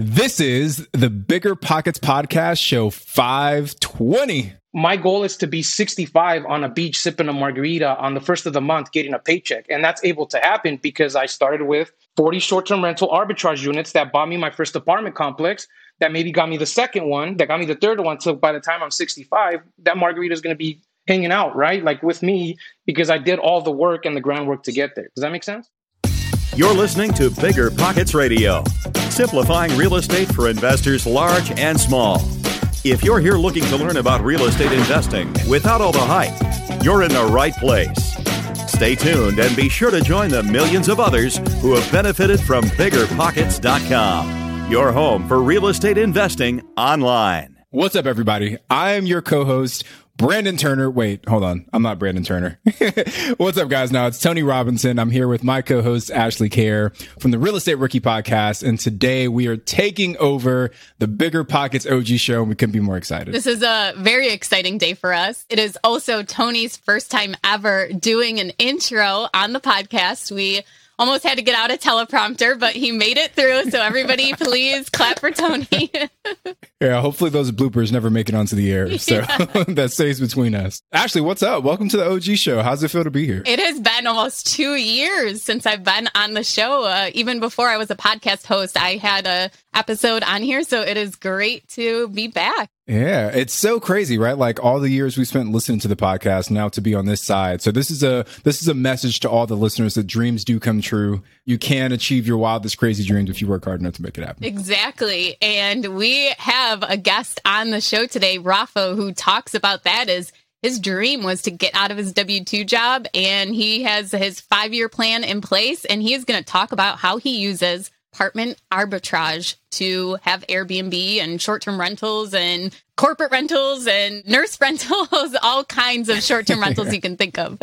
This is the Bigger Pockets Podcast, show 520. My goal is to be 65 on a beach sipping a margarita on the first of the month, getting a paycheck. And that's able to happen because I started with 40 short term rental arbitrage units that bought me my first apartment complex, that maybe got me the second one, that got me the third one. So by the time I'm 65, that margarita is going to be hanging out, right? Like with me, because I did all the work and the groundwork to get there. Does that make sense? You're listening to Bigger Pockets Radio, simplifying real estate for investors large and small. If you're here looking to learn about real estate investing without all the hype, you're in the right place. Stay tuned and be sure to join the millions of others who have benefited from biggerpockets.com, your home for real estate investing online. What's up, everybody? I am your co host, Brandon Turner. Wait, hold on. I'm not Brandon Turner. What's up, guys? Now it's Tony Robinson. I'm here with my co-host Ashley Kehr from the Real Estate Rookie Podcast, and today we are taking over the Bigger Pockets OG show. And we couldn't be more excited. This is a very exciting day for us. It is also Tony's first time ever doing an intro on the podcast. We almost had to get out a teleprompter, but he made it through. So everybody, please clap for Tony. yeah, hopefully those bloopers never make it onto the air. So yeah. that stays between us. Ashley, what's up? Welcome to the OG show. How's it feel to be here? It has been almost two years since I've been on the show. Uh, even before I was a podcast host, I had a episode on here. So it is great to be back. Yeah, it's so crazy, right? Like all the years we spent listening to the podcast now to be on this side. So this is a this is a message to all the listeners that dreams do come true. You can achieve your wildest crazy dreams if you work hard enough to make it happen. Exactly. And we have a guest on the show today, Rafa, who talks about that is his dream was to get out of his W 2 job and he has his five year plan in place. And he is going to talk about how he uses apartment arbitrage to have Airbnb and short term rentals and corporate rentals and nurse rentals, all kinds of short term rentals you can think of.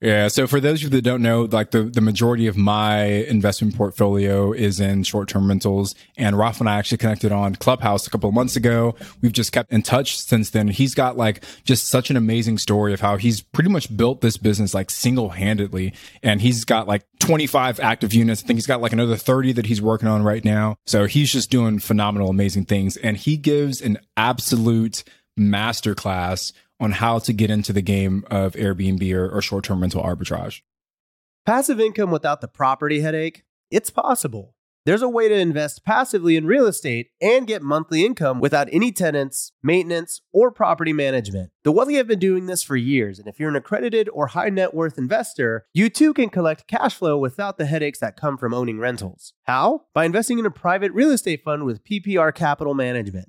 Yeah. So for those of you that don't know, like the, the majority of my investment portfolio is in short term rentals. And Rafa and I actually connected on Clubhouse a couple of months ago. We've just kept in touch since then. He's got like just such an amazing story of how he's pretty much built this business like single handedly. And he's got like 25 active units. I think he's got like another 30 that he's working on right now. So he's just doing phenomenal, amazing things. And he gives an absolute masterclass on how to get into the game of Airbnb or, or short term rental arbitrage. Passive income without the property headache? It's possible. There's a way to invest passively in real estate and get monthly income without any tenants, maintenance, or property management. The Wealthy have been doing this for years, and if you're an accredited or high net worth investor, you too can collect cash flow without the headaches that come from owning rentals. How? By investing in a private real estate fund with PPR Capital Management.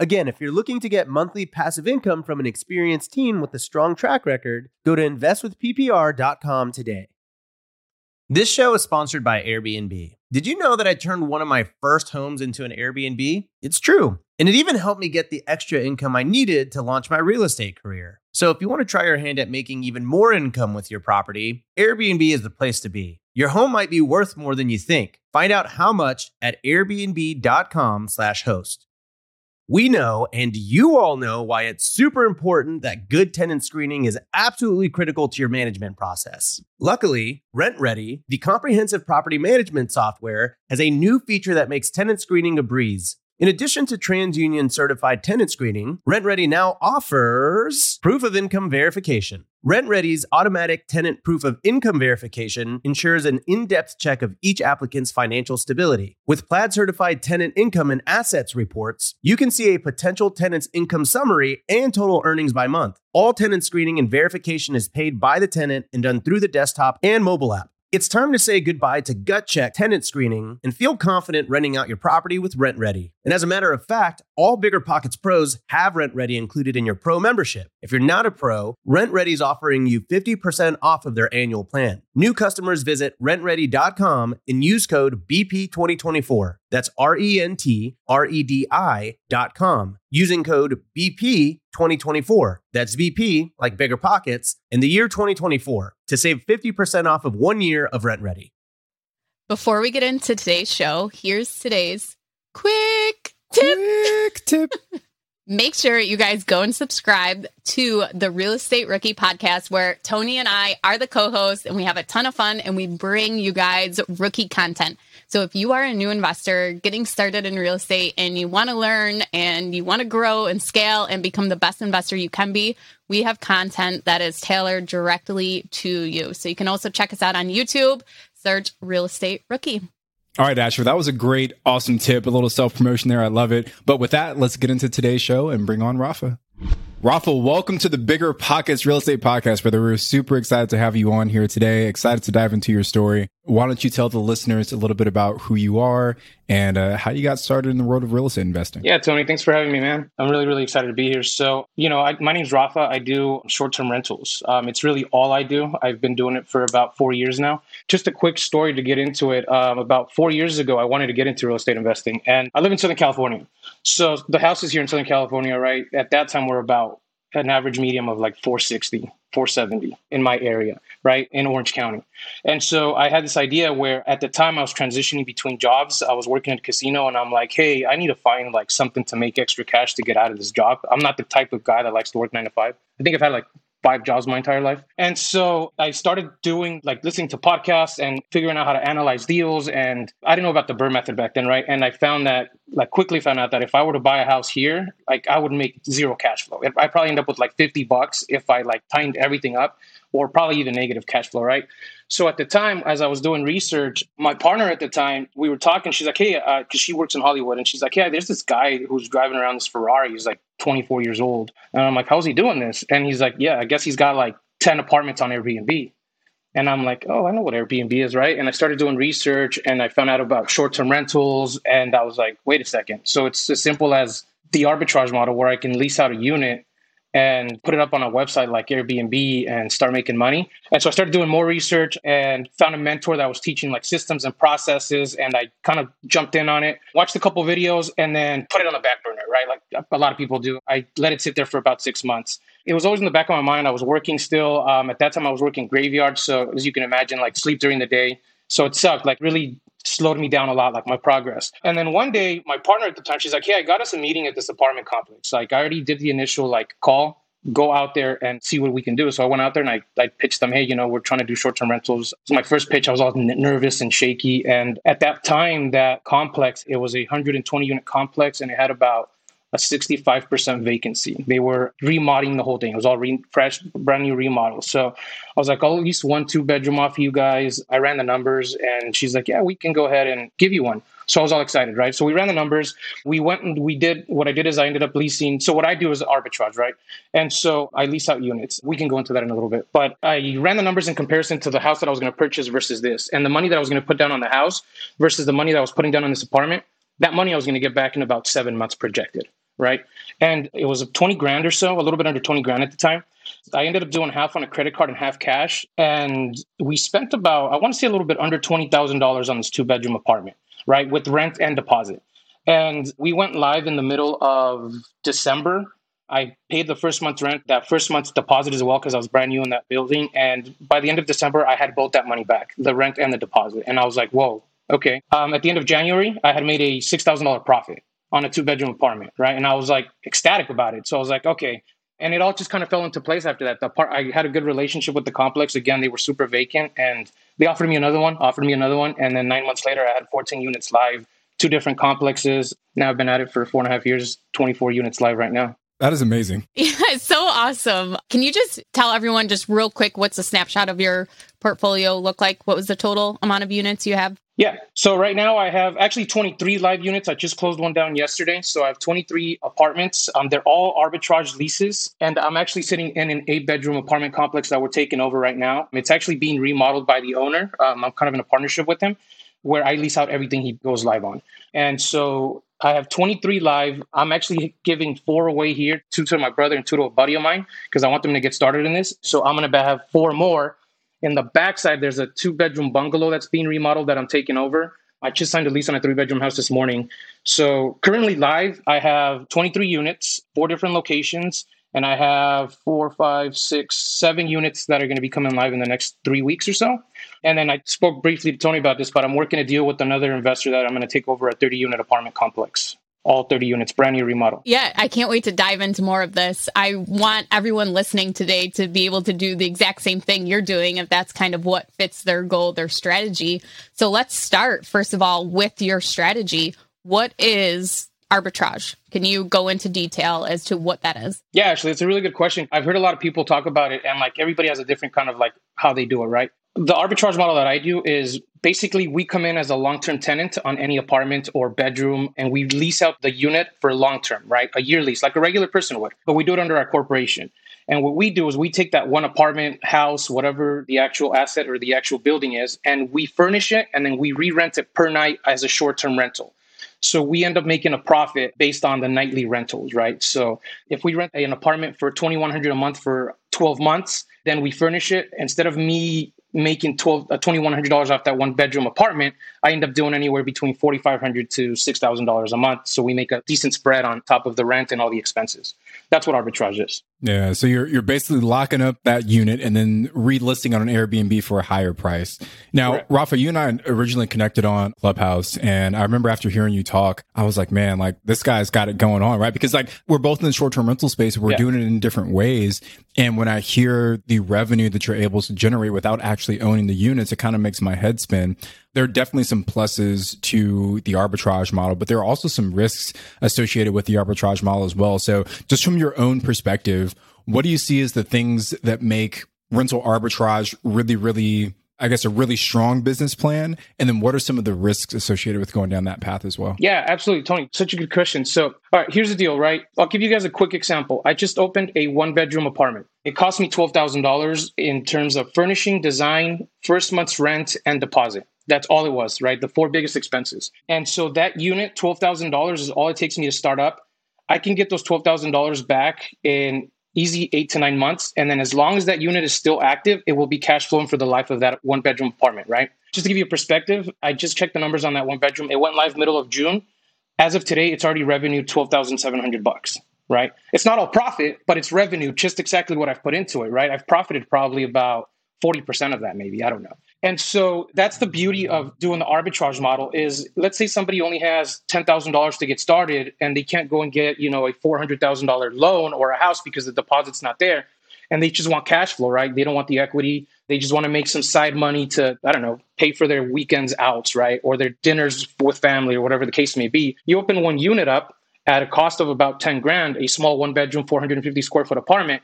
Again, if you're looking to get monthly passive income from an experienced team with a strong track record, go to investwithppr.com today. This show is sponsored by Airbnb. Did you know that I turned one of my first homes into an Airbnb? It's true. And it even helped me get the extra income I needed to launch my real estate career. So if you want to try your hand at making even more income with your property, Airbnb is the place to be. Your home might be worth more than you think. Find out how much at airbnb.com/host. We know, and you all know, why it's super important that good tenant screening is absolutely critical to your management process. Luckily, RentRedi, the comprehensive property management software, has a new feature that makes tenant screening a breeze. In addition to TransUnion certified tenant screening, RentRedi now offers proof of income verification. RentRedi's automatic tenant proof of income verification ensures an in depth check of each applicant's financial stability. With Plaid certified tenant income and assets reports, you can see a potential tenant's income summary and total earnings by month. All tenant screening and verification is paid by the tenant and done through the desktop and mobile app. It's time to say goodbye to gut check tenant screening and feel confident renting out your property with RentRedi. And as a matter of fact, all Bigger Pockets pros have RentRedi included in your pro membership. If you're not a pro, RentRedi is offering you 50% off of their annual plan. New customers visit rentredi.com and use code BP2024. That's R E N T R E D I dot com using code BP 2024. That's BP, like bigger pockets, in the year 2024 to save 50% off of one year of RentRedi. Before we get into today's show, here's today's quick tip. Quick tip. Make sure you guys go and subscribe to the Real Estate Rookie podcast, where Tony and I are the co hosts and we have a ton of fun and we bring you guys rookie content. So if you are a new investor getting started in real estate and you want to learn and you want to grow and scale and become the best investor you can be, we have content that is tailored directly to you. So you can also check us out on YouTube, search Real Estate Rookie. All right, Asher, that was a great, awesome tip. A little self promotion there. I love it. But with that, let's get into today's show and bring on Rafa. Rafa, welcome to the Bigger Pockets Real Estate Podcast, brother. We're super excited to have you on here today. Excited to dive into your story. Why don't you tell the listeners a little bit about who you are and uh, how you got started in the world of real estate investing? Yeah, Tony, thanks for having me, man. I'm really, really excited to be here. So, you know, I, my name's Rafa. I do short term rentals. Um, it's really all I do. I've been doing it for about four years now. Just a quick story to get into it. Um, about four years ago, I wanted to get into real estate investing, and I live in Southern California. So the houses here in Southern California, right, at that time were about an average medium of like 460 470 in my area right in orange county and so i had this idea where at the time i was transitioning between jobs i was working at a casino and i'm like hey i need to find like something to make extra cash to get out of this job i'm not the type of guy that likes to work nine to five i think i've had like five jobs my entire life. And so I started doing like listening to podcasts and figuring out how to analyze deals. And I didn't know about the BRRRR method back then, right? And I found that like quickly found out that if I were to buy a house here, like I would make zero cash flow. I probably end up with like 50 bucks if I like timed everything up or probably even negative cash flow, right? So at the time, as I was doing research, my partner at the time, we were talking. She's like, "Hey," because uh, she works in Hollywood, and she's like, "Yeah, there's this guy who's driving around this Ferrari. He's like 24 years old." And I'm like, "How's he doing this?" And he's like, "Yeah, I guess he's got like 10 apartments on Airbnb." And I'm like, "Oh, I know what Airbnb is, right?" And I started doing research, and I found out about short-term rentals, and I was like, "Wait a second! So it's as simple as the arbitrage model, where I can lease out a unit." And put it up on a website like Airbnb and start making money. And so I started doing more research and found a mentor that was teaching like systems and processes. And I kind of jumped in on it, watched a couple videos, and then put it on the back burner, right? Like a lot of people do. I let it sit there for about six months. It was always in the back of my mind. I was working still. Um, at that time, I was working graveyard. So as you can imagine, like sleep during the day. So it sucked, like really slowed me down a lot, like my progress. And then one day, my partner at the time, she's like, "Hey, I got us a meeting at this apartment complex. Like, I already did the initial like call." Go out there and see what we can do. So I went out there and I, I pitched them, hey, you know, we're trying to do short term rentals. So my first pitch, I was all nervous and shaky. And at that time, that complex, it was a 120 unit complex and it had about a 65% vacancy. They were remodeling the whole thing. It was all re- fresh, brand new remodel. So I was like, I'll at least one, two bedroom off you guys. I ran the numbers and she's like, yeah, we can go ahead and give you one. So I was all excited, right? So we ran the numbers. We went and we did what I did is I ended up leasing. So what I do is arbitrage, right? And so I lease out units. We can go into that in a little bit. But I ran the numbers in comparison to the house that I was going to purchase versus this. And the money that I was going to put down on the house versus the money that I was putting down on this apartment, that money I was going to get back in about seven months projected right? And it was 20 grand or so, a little bit under 20 grand at the time. I ended up doing half on a credit card and half cash. And we spent about, I want to say a little bit under $20,000 on this two bedroom apartment, right? With rent and deposit. And we went live in the middle of December. I paid the first month's rent, that first month's deposit as well, because I was brand new in that building. And by the end of December, I had both that money back, the rent and the deposit. And I was like, whoa, okay. Um, at the end of January, I had made a $6,000 profit on a two bedroom apartment, right? And I was like ecstatic about it. So I was like, okay. And it all just kind of fell into place after that. The part I had a good relationship with the complex. Again, they were super vacant, and they offered me another one, offered me another one, and then nine months later, I had 14 units live, two different complexes. Now I've been at it for four and a half years, 24 units live right now. That is amazing. Yeah, it's so awesome. Can you just tell everyone just real quick what's a snapshot of your portfolio look like? What was the total amount of units you have? Yeah. So right now I have actually 23 live units. I just closed one down yesterday. So I have 23 apartments. Um, they're all arbitrage leases. And I'm actually sitting in an eight bedroom apartment complex that we're taking over right now. It's actually being remodeled by the owner. Um, I'm kind of in a partnership with him where I lease out everything he goes live on. And so I have 23 live. I'm actually giving four away here, two to my brother and two to a buddy of mine, because I want them to get started in this. So I'm going to have four more in the backside, there's a two bedroom bungalow that's being remodeled that I'm taking over. I just signed a lease on a three bedroom house this morning. So currently live, I have 23 units, four different locations, and I have four, five, six, seven units that are going to be coming live in the next three weeks or so. And then I spoke briefly to Tony about this, but I'm working a deal with another investor that I'm going to take over a 30 unit apartment complex all 30 units, brand new remodel. Yeah, I can't wait to dive into more of this. I want everyone listening today to be able to do the exact same thing you're doing if that's kind of what fits their goal, their strategy. So let's start, first of all, with your strategy. What is arbitrage? Can you go into detail as to what that is? Yeah, actually, it's a really good question. I've heard a lot of people talk about it, and like everybody has a different kind of like how they do it, right? The arbitrage model that I do is basically we come in as a long-term tenant on any apartment or bedroom and we lease out the unit for long term right a year lease like a regular person would but we do it under our corporation and what we do is we take that one apartment house whatever the actual asset or the actual building is and we furnish it and then we re-rent it per night as a short-term rental so we end up making a profit based on the nightly rentals, right? So if we rent an apartment for 2100 a month for 12 months, then we furnish it. Instead of me making twelve uh, twenty one hundred dollars off that one bedroom apartment, I end up doing anywhere between forty five hundred to six thousand dollars a month. So we make a decent spread on top of the rent and all the expenses. That's what arbitrage is. Yeah, so you're you're basically locking up that unit and then relisting on an Airbnb for a higher price. Now, Correct. Rafa, you and I originally connected on Clubhouse, and I remember after hearing you talk, I was like, man, like this guy's got it going on, right? Because like we're both in the short term rental space, we're yeah. doing it in different ways, and when I hear the revenue that you're able to generate without actually owning the units, it kind of makes my head spin there are definitely some pluses to the arbitrage model, but there are also some risks associated with the arbitrage model as well. So just from your own perspective, what do you see as the things that make rental arbitrage really, really I guess, a really strong business plan? And then what are some of the risks associated with going down that path as well? Yeah, absolutely, Tony. Such a good question. So, all right, here's the deal, right? I'll give you guys a quick example. I just opened a one bedroom apartment. It cost me $12,000 in terms of furnishing, design, first month's rent, and deposit. That's all it was, right? The four biggest expenses. And so that unit, $12,000 is all it takes me to start up. I can get those $12,000 back in easy eight to nine months. And then as long as that unit is still active, it will be cash flowing for the life of that one bedroom apartment, right? Just to give you a perspective, I just checked the numbers on that one bedroom. It went live middle of June. As of today, it's already revenue 12,700 bucks, right? It's not all profit, but it's revenue, just exactly what I've put into it, right? I've profited probably about 40% of that maybe, I don't know. And so that's the beauty of doing the arbitrage model is let's say somebody only has $10,000 to get started and they can't go and get, you know, a $400,000 loan or a house because the deposit's not there and they just want cash flow, right? They don't want the equity. They just want to make some side money to, I don't know, pay for their weekends outs, right? Or their dinners with family or whatever the case may be. You open one unit up at a cost of about 10 grand, a small one bedroom, 450 square foot apartment.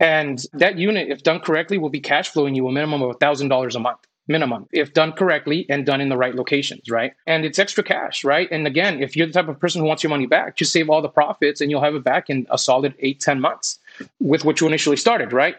And that unit, if done correctly, will be cash flowing you a minimum of $1,000 a month minimum if done correctly and done in the right locations, right? And it's extra cash, right? And again, if you're the type of person who wants your money back, just save all the profits and you'll have it back in a solid eight, 10 months with what you initially started, right?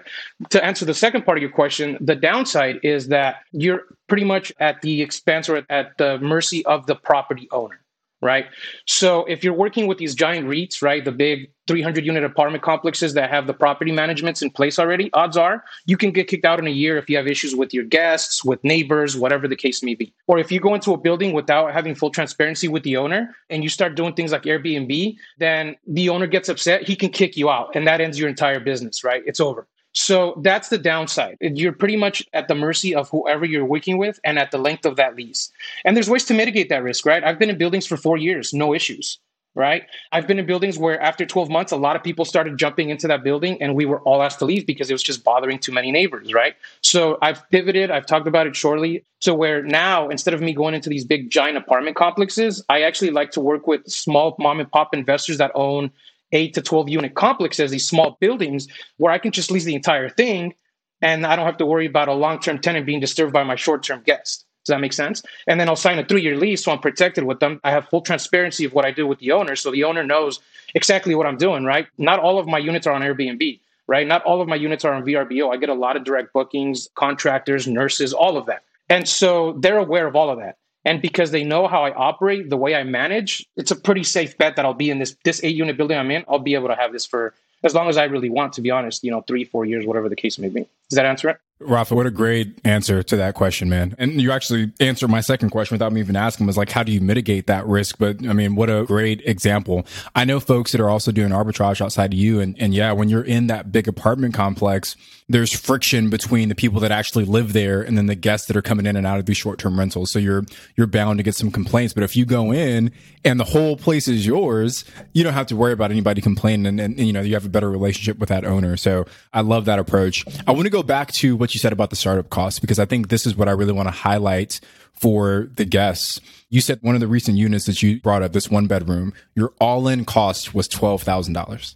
To answer the second part of your question, the downside is that you're pretty much at the expense or at the mercy of the property owner right? So if you're working with these giant REITs, right, the big 300 unit apartment complexes that have the property managements in place already, odds are you can get kicked out in a year if you have issues with your guests, with neighbors, whatever the case may be. Or if you go into a building without having full transparency with the owner and you start doing things like Airbnb, then the owner gets upset, he can kick you out and that ends your entire business, right? It's over. So that's the downside. You're pretty much at the mercy of whoever you're working with and at the length of that lease. And there's ways to mitigate that risk, right? I've been in buildings for four years, no issues, right? I've been in buildings where after 12 months, a lot of people started jumping into that building and we were all asked to leave because it was just bothering too many neighbors, right? So I've pivoted, I've talked about it shortly. So where now, instead of me going into these big giant apartment complexes, I actually like to work with small mom and pop investors that own eight to 12 unit complexes, these small buildings where I can just lease the entire thing and I don't have to worry about a long term tenant being disturbed by my short term guest. Does that make sense? And then I'll sign a three year lease so I'm protected with them. I have full transparency of what I do with the owner. So the owner knows exactly what I'm doing, right? Not all of my units are on Airbnb, right? Not all of my units are on VRBO. I get a lot of direct bookings, contractors, nurses, all of that. And so they're aware of all of that. And because they know how I operate, the way I manage, it's a pretty safe bet that I'll be in this this eight unit building I'm in. I'll be able to have this for as long as I really want, to be honest, you know, three, four years, whatever the case may be. Does that answer it? Rafa, what a great answer to that question, man. And you actually answered my second question without me even asking was like, how do you mitigate that risk? But I mean, what a great example. I know folks that are also doing arbitrage outside of you. And, and yeah, when you're in that big apartment complex, there's friction between the people that actually live there and then the guests that are coming in and out of these short-term rentals. So you're, you're bound to get some complaints. But if you go in and the whole place is yours, you don't have to worry about anybody complaining and, and, and you know, you have a better relationship with that owner. So I love that approach. I want to go back to what you said about the startup costs because I think this is what I really want to highlight for the guests. You said one of the recent units that you brought up, this one bedroom, your all in cost was $12,000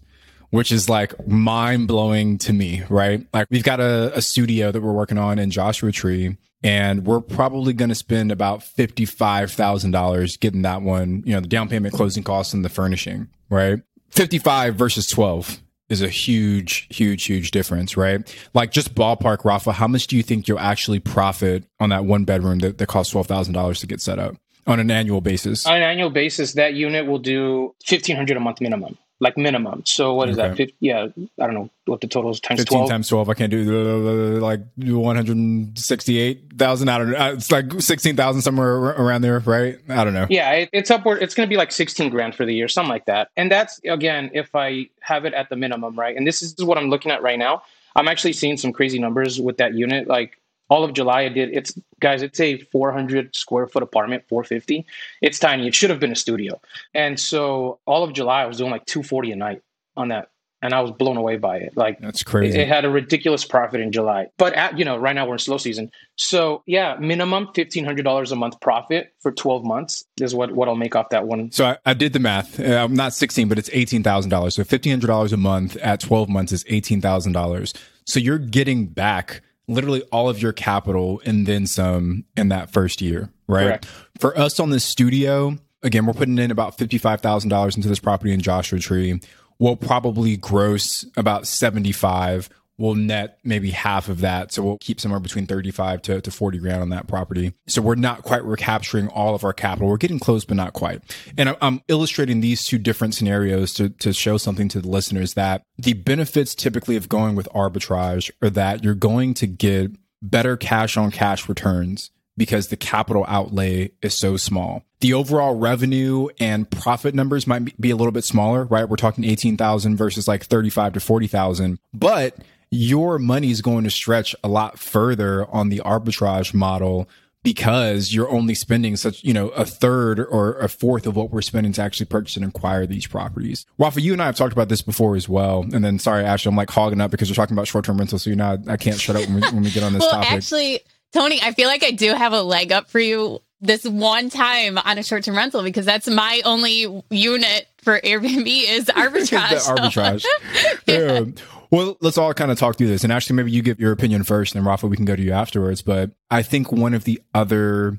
which is like mind blowing to me, right? Like we've got a, a, studio that we're working on in Joshua Tree and we're probably going to spend about $55,000 getting that one, you know, the down payment closing costs and the furnishing, right? 55 versus 12 is a huge, huge, huge difference, right? Like just ballpark, Rafa, how much do you think you'll actually profit on that one bedroom that, that costs twelve thousand dollars to get set up on an annual basis? On an annual basis, that unit will do fifteen hundred a month minimum like minimum. So what is okay. that? 50, yeah, I don't know what the total is times 15 12. times 12. I can't do like 168,000. I don't know. Uh, it's like 16,000 somewhere around there, right? I don't know. Yeah, it, it's upward. It's going to be like 16 grand for the year, something like that. And that's again, if I have it at the minimum, right? And this is what I'm looking at right now. I'm actually seeing some crazy numbers with that unit. Like all of July I did it's guys it's a 400 square foot apartment 450 it's tiny. It should have been a studio. And so all of July I was doing like 240 a night on that and I was blown away by it. Like that's crazy. it, it had a ridiculous profit in July. But at you know right now we're in slow season. So yeah minimum $1500 a month profit for 12 months is what what I'll make off that one. So I, I did the math. Uh, I'm not 16 but it's $18,000 so $1500 a month at 12 months is $18,000 so you're getting back literally all of your capital and then some in that first year, right? Correct. For us on the studio, again, we're putting in about $55,000 into this property in Joshua Tree. We'll probably gross about 75 we'll net maybe half of that. So we'll keep somewhere between 35 to, to 40 grand on that property. So we're not quite recapturing all of our capital. We're getting close, but not quite. And I'm illustrating these two different scenarios to, to show something to the listeners that the benefits typically of going with arbitrage are that you're going to get better cash on cash returns because the capital outlay is so small. The overall revenue and profit numbers might be a little bit smaller, right? We're talking 18,000 versus like 35 to 40,000, but your money is going to stretch a lot further on the arbitrage model because you're only spending such, you know, a third or a fourth of what we're spending to actually purchase and acquire these properties. Rafa, you and I have talked about this before as well. And then, sorry, Ashley, I'm like hogging up because you're talking about short term rental. So you know, I, I can't shut up when we, when we get on this well, topic. Actually, Tony, I feel like I do have a leg up for you this one time on a short term rental because that's my only unit for Airbnb is arbitrage. arbitrage. yeah. yeah. Well, let's all kind of talk through this. And Ashley, maybe you give your opinion first, and then Rafa, we can go to you afterwards. But I think one of the other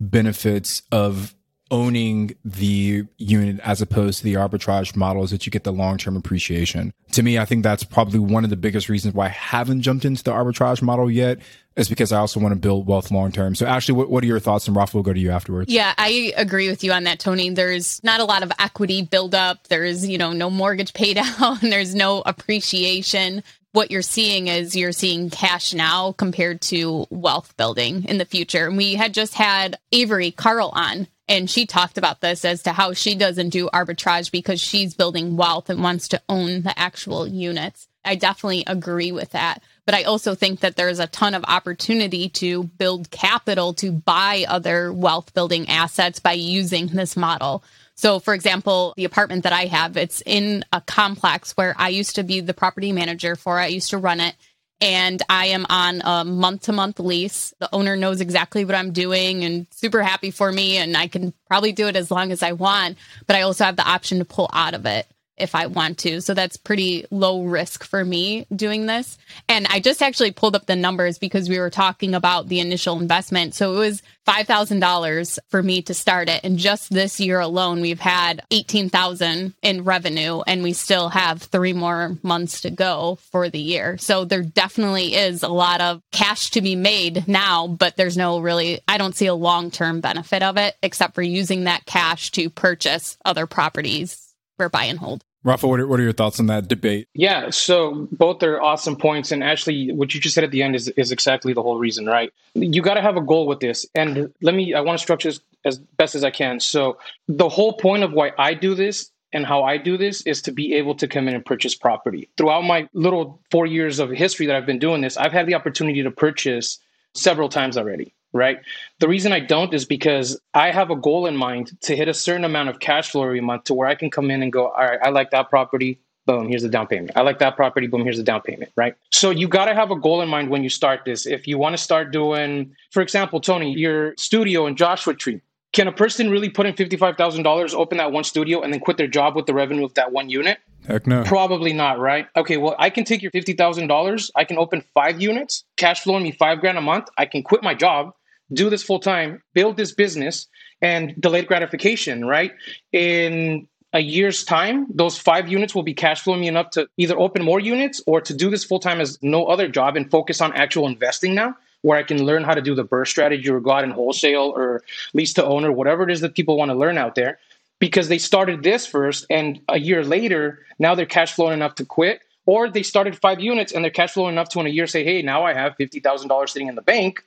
benefits of owning the unit as opposed to the arbitrage model is that you get the long-term appreciation. To me, I think that's probably one of the biggest reasons why I haven't jumped into the arbitrage model yet is because I also want to build wealth long term. So, Ashley, what, what are your thoughts? And Rafa will go to you afterwards. Yeah, I agree with you on that, Tony. There's not a lot of equity buildup. There's, you know, no mortgage paid out. There's no appreciation what you're seeing is you're seeing cash now compared to wealth building in the future. And we had just had Avery Carl on, and she talked about this as to how she doesn't do arbitrage because she's building wealth and wants to own the actual units. I definitely agree with that. But I also think that there's a ton of opportunity to build capital to buy other wealth building assets by using this model. So, for example, the apartment that I have, it's in a complex where I used to be the property manager for. I used to run it and I am on a month to month lease. The owner knows exactly what I'm doing and super happy for me and I can probably do it as long as I want, but I also have the option to pull out of it if I want to. So that's pretty low risk for me doing this. And I just actually pulled up the numbers because we were talking about the initial investment. So it was $5,000 for me to start it. And just this year alone, we've had 18,000 in revenue and we still have three more months to go for the year. So there definitely is a lot of cash to be made now, but there's no really, I don't see a long term benefit of it except for using that cash to purchase other properties for buy and hold. Rafa, what are, what are your thoughts on that debate? Yeah, so both are awesome points. And actually, what you just said at the end is, is exactly the whole reason, right? You got to have a goal with this. And let me, I want to structure this as best as I can. So, the whole point of why I do this and how I do this is to be able to come in and purchase property. Throughout my little four years of history that I've been doing this, I've had the opportunity to purchase several times already right? The reason I don't is because I have a goal in mind to hit a certain amount of cash flow every month to where I can come in and go, all right, I like that property. Boom, here's the down payment. I like that property. Boom, here's the down payment, right? So you got to have a goal in mind when you start this. If you want to start doing, for example, Tony, your studio in Joshua Tree, can a person really put in $55,000, open that one studio, and then quit their job with the revenue of that one unit? Heck no. Probably not, right? Okay, well, I can take your $50,000. I can open five units, cash flowing me five grand a month. I can quit my job do this full time, build this business, and delayed gratification, right? In a year's time, those five units will be cash flowing enough to either open more units or to do this full time as no other job and focus on actual investing now, where I can learn how to do the BRRRR strategy or go out and wholesale or lease to owner, whatever it is that people want to learn out there. Because they started this first, and a year later, now they're cash flowing enough to quit. Or they started five units and they're cash flowing enough to in a year say, hey, now I have $50,000 sitting in the bank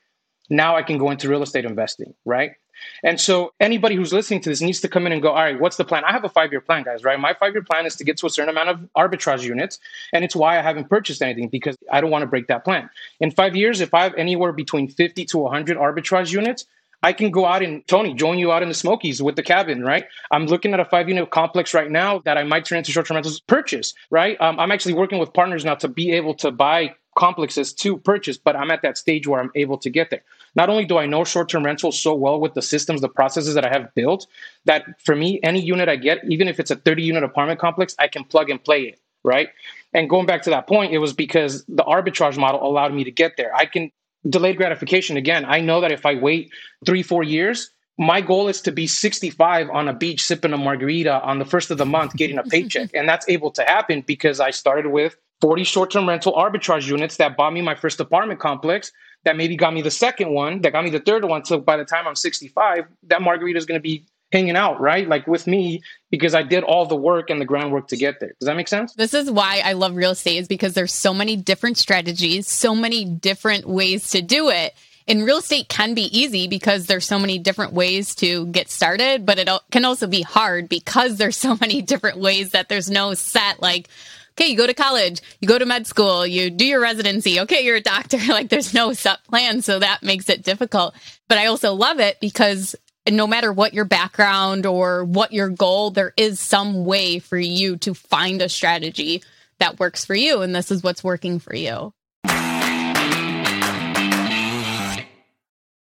now I can go into real estate investing, right? And so anybody who's listening to this needs to come in and go, all right, what's the plan? I have a five year plan, guys, right? My five year plan is to get to a certain amount of arbitrage units. And it's why I haven't purchased anything because I don't want to break that plan. In five years, if I have anywhere between 50 to 100 arbitrage units, I can go out and Tony join you out in the Smokies with the cabin, right? I'm looking at a five unit complex right now that I might turn into short term rentals purchase, right? Um, I'm actually working with partners now to be able to buy complexes to purchase, but I'm at that stage where I'm able to get there. Not only do I know short term rentals so well with the systems, the processes that I have built, that for me, any unit I get, even if it's a 30 unit apartment complex, I can plug and play it, right? And going back to that point, it was because the arbitrage model allowed me to get there. I can delayed gratification again. I know that if I wait three, four years, my goal is to be 65 on a beach sipping a margarita on the first of the month getting a paycheck and that's able to happen because i started with 40 short-term rental arbitrage units that bought me my first apartment complex that maybe got me the second one that got me the third one so by the time i'm 65 that margarita is going to be hanging out right? Like with me because i did all the work and the groundwork to get there. Does that make sense? This is why i love real estate is because there's so many different strategies so many different ways to do it. And real estate can be easy because there's so many different ways to get started but it can also be hard because there's so many different ways that there's no set like okay, you go to college, you go to med school, you do your residency. Okay, you're a doctor. Like there's no set plan. So that makes it difficult. But I also love it because no matter what your background or what your goal, there is some way for you to find a strategy that works for you. And this is what's working for you.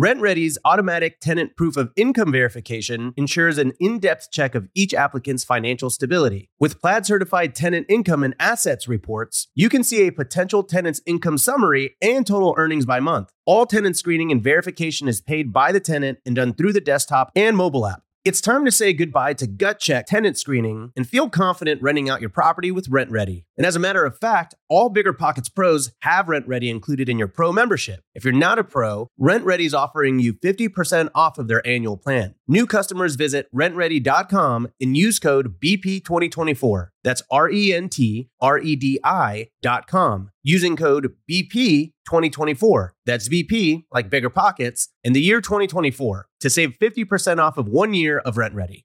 RentRedi's automatic tenant proof of income verification ensures an in depth check of each applicant's financial stability. With Plaid certified tenant income and assets reports, you can see a potential tenant's income summary and total earnings by month. All tenant screening and verification is paid by the tenant and done through the desktop and mobile app. It's time to say goodbye to gut check tenant screening and feel confident renting out your property with RentRedi. And as a matter of fact, all Bigger Pockets pros have RentRedi included in your pro membership. If you're not a pro, RentRedi is offering you 50% off of their annual plan. New customers visit rentredi.com and use code BP2024. That's R E N T R E D I.com using code BP2024. That's BP, like bigger pockets, in the year 2024 to save 50% off of one year of RentRedi.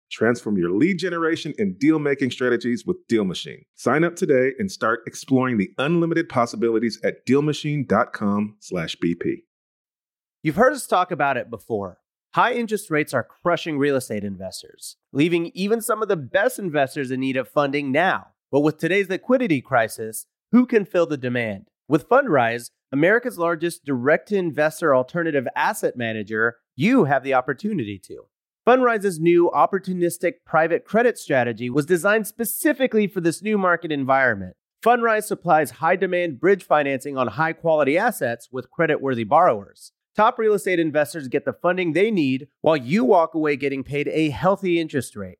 Transform your lead generation and deal making strategies with Deal Machine. Sign up today and start exploring the unlimited possibilities at DealMachine.com/bp. You've heard us talk about it before. High interest rates are crushing real estate investors, leaving even some of the best investors in need of funding now. But with today's liquidity crisis, who can fill the demand? With Fundrise, America's largest direct to investor alternative asset manager, you have the opportunity to. Fundrise's new opportunistic private credit strategy was designed specifically for this new market environment. Fundrise supplies high demand bridge financing on high quality assets with credit worthy borrowers. Top real estate investors get the funding they need while you walk away getting paid a healthy interest rate.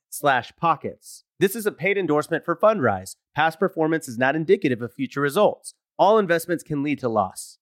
slash pockets. This is a paid endorsement for Fundrise. Past performance is not indicative of future results. All investments can lead to loss.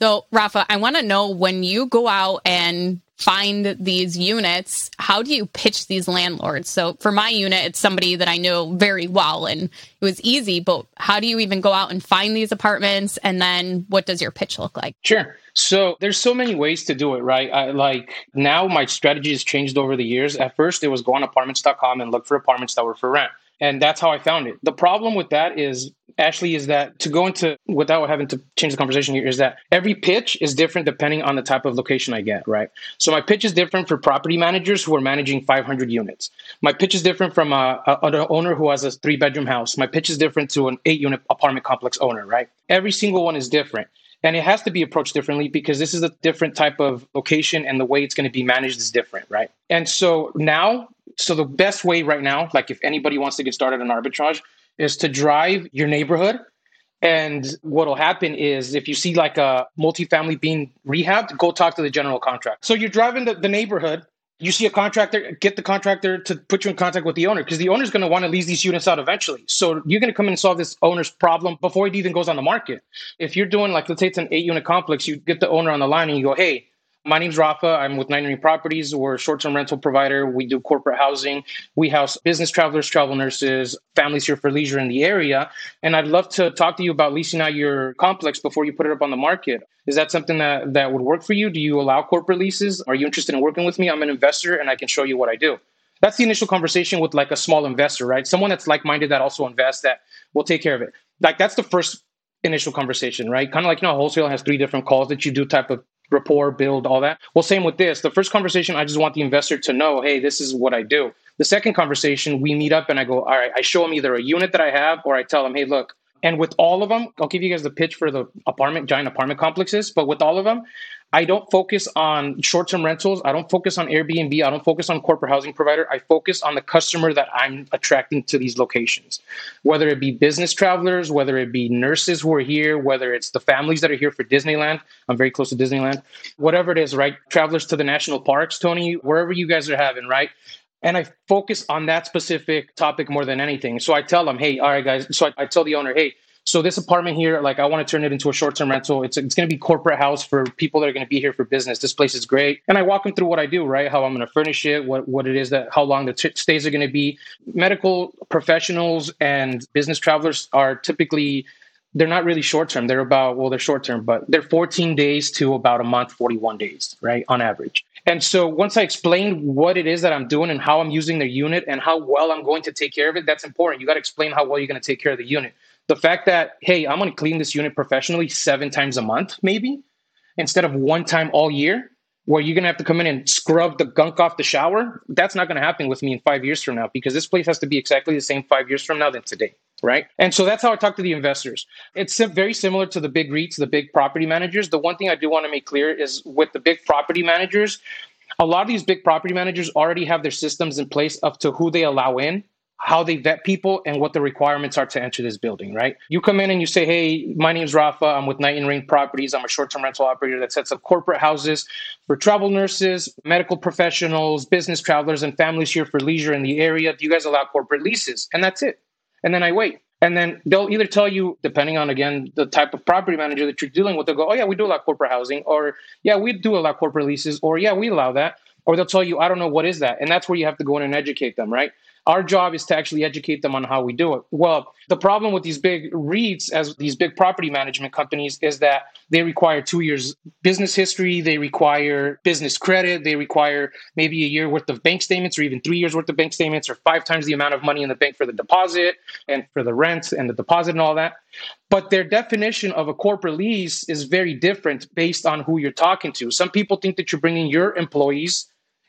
So, Rafa, I want to know when you go out and find these units, how do you pitch these landlords? So, for my unit, it's somebody that I know very well and it was easy, but how do you even go out and find these apartments? And then what does your pitch look like? Sure. So there's so many ways to do it, right? I, like now my strategy has changed over the years. At first, it was go on apartments.com and look for apartments that were for rent. And that's how I found it. The problem with that is, Ashley, is that to go into without having to change the conversation here, is that every pitch is different depending on the type of location I get, right? So my pitch is different for property managers who are managing 500 units. My pitch is different from uh, a, a, an owner who has a three bedroom house. My pitch is different to an eight unit apartment complex owner, right? Every single one is different. And it has to be approached differently because this is a different type of location and the way it's going to be managed is different, right? And so now, so the best way right now, like if anybody wants to get started on arbitrage, is to drive your neighborhood. And what'll happen is if you see like a multifamily being rehabbed, go talk to the general contractor. So you're driving the, the neighborhood you see a contractor, get the contractor to put you in contact with the owner because the owner's going to want to lease these units out eventually. So you're going to come and solve this owner's problem before it even goes on the market. If you're doing like, let's say it's an eight unit complex, you get the owner on the line and you go, hey, my name's Rafa. I'm with 9 Properties. We're a short term rental provider. We do corporate housing. We house business travelers, travel nurses, families here for leisure in the area. And I'd love to talk to you about leasing out your complex before you put it up on the market. Is that something that, that would work for you? Do you allow corporate leases? Are you interested in working with me? I'm an investor and I can show you what I do. That's the initial conversation with like a small investor, right? Someone that's like minded that also invests that will take care of it. Like that's the first initial conversation, right? Kind of like, you know, wholesale has three different calls that you do type of rapport, build, all that. Well, same with this. The first conversation, I just want the investor to know, hey, this is what I do. The second conversation, we meet up and I go, all right, I show them either a unit that I have or I tell them, hey, look, and with all of them, I'll give you guys the pitch for the apartment, giant apartment complexes. But with all of them, I don't focus on short term rentals. I don't focus on Airbnb. I don't focus on corporate housing provider. I focus on the customer that I'm attracting to these locations, whether it be business travelers, whether it be nurses who are here, whether it's the families that are here for Disneyland. I'm very close to Disneyland. Whatever it is, right? Travelers to the national parks, Tony, wherever you guys are having, right? and I focus on that specific topic more than anything. So I tell them, hey, all right, guys. So I, I tell the owner, hey, so this apartment here, like I want to turn it into a short-term rental. It's it's going to be corporate house for people that are going to be here for business. This place is great, and I walk them through what I do, right? How I'm going to furnish it, what what it is that, how long the t- stays are going to be. Medical professionals and business travelers are typically they're not really short term. They're about, well, they're short term, but they're 14 days to about a month, 41 days, right, on average. And so once I explain what it is that I'm doing and how I'm using the unit and how well I'm going to take care of it, that's important. You got to explain how well you're going to take care of the unit. The fact that, hey, I'm going to clean this unit professionally seven times a month, maybe, instead of one time all year, where you're going to have to come in and scrub the gunk off the shower, that's not going to happen with me in five years from now because this place has to be exactly the same five years from now than today. Right. And so that's how I talk to the investors. It's very similar to the big REITs, the big property managers. The one thing I do want to make clear is with the big property managers, a lot of these big property managers already have their systems in place up to who they allow in how they vet people and what the requirements are to enter this building, right? You come in and you say, Hey, my name is Rafa. I'm with Night and Ring Properties. I'm a short term rental operator that sets up corporate houses for travel nurses, medical professionals, business travelers, and families here for leisure in the area. Do you guys allow corporate leases? And that's it. And then I wait. And then they'll either tell you, depending on again the type of property manager that you're dealing with, they'll go, Oh, yeah, we do a allow corporate housing, or yeah, we do a allow corporate leases, or yeah, we allow that. Or they'll tell you, I don't know what is that. And that's where you have to go in and educate them, right? Our job is to actually educate them on how we do it. Well, the problem with these big REITs, as these big property management companies, is that they require two years business history, they require business credit, they require maybe a year worth of bank statements, or even three years worth of bank statements, or five times the amount of money in the bank for the deposit and for the rent and the deposit and all that. But their definition of a corporate lease is very different based on who you're talking to. Some people think that you're bringing your employees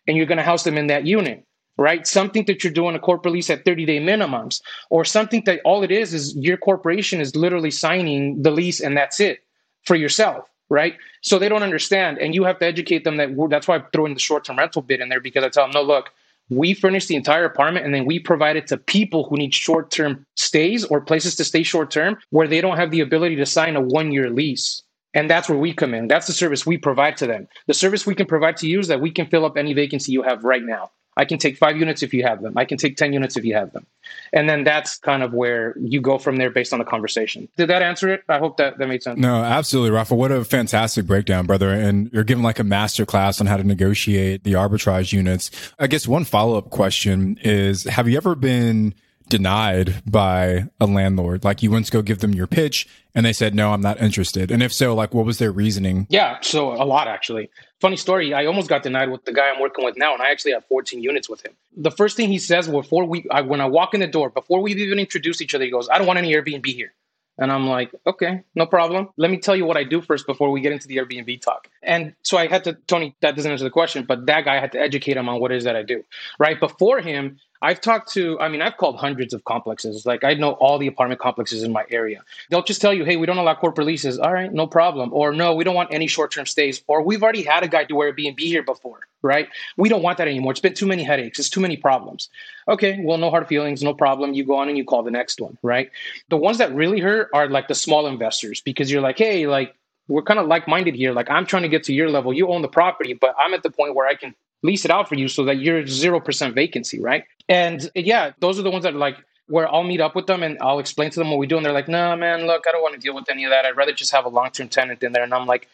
and you're going to house them in that unit right? Something that you're doing a corporate lease at 30 day minimums, or something that all it is is your corporation is literally signing the lease and that's it for yourself, right? So they don't understand. And you have to educate them that that's why I throw in the short term rental bit in there because I tell them, no, look, we furnish the entire apartment and then we provide it to people who need short term stays or places to stay short term where they don't have the ability to sign a one year lease. And that's where we come in. That's the service we provide to them. The service we can provide to you is that we can fill up any vacancy you have right now. I can take five units if you have them. I can take 10 units if you have them. And then that's kind of where you go from there based on the conversation. Did that answer it? I hope that that made sense. No, absolutely, Rafa. What a fantastic breakdown, brother. And you're giving like a master class on how to negotiate the arbitrage units. I guess one follow up question is Have you ever been denied by a landlord? Like you went to go give them your pitch and they said, no, I'm not interested. And if so, like what was their reasoning? Yeah. So a lot actually. Funny story. I almost got denied with the guy I'm working with now, and I actually have 14 units with him. The first thing he says before we, I, when I walk in the door, before we've even introduced each other, he goes, I don't want any Airbnb here. And I'm like, okay, no problem. Let me tell you what I do first before we get into the Airbnb talk. And so I had to, Tony, that doesn't answer the question, but that guy had to educate him on what it is that I do. Right before him, I've talked to, I mean, I've called hundreds of complexes. Like, I know all the apartment complexes in my area. They'll just tell you, hey, we don't allow corporate leases. All right, no problem. Or no, we don't want any short term stays. Or we've already had a guy do Airbnb here before, right? We don't want that anymore. It's been too many headaches. It's too many problems. Okay, well, no hard feelings, no problem. You go on and you call the next one, right? The ones that really hurt are like the small investors because you're like, hey, like, we're kind of like minded here. Like, I'm trying to get to your level. You own the property, but I'm at the point where I can lease it out for you so that you're 0% vacancy, right? And yeah, those are the ones that like, where I'll meet up with them and I'll explain to them what we do. And they're like, no, nah, man, look, I don't want to deal with any of that. I'd rather just have a long term tenant in there. And I'm like,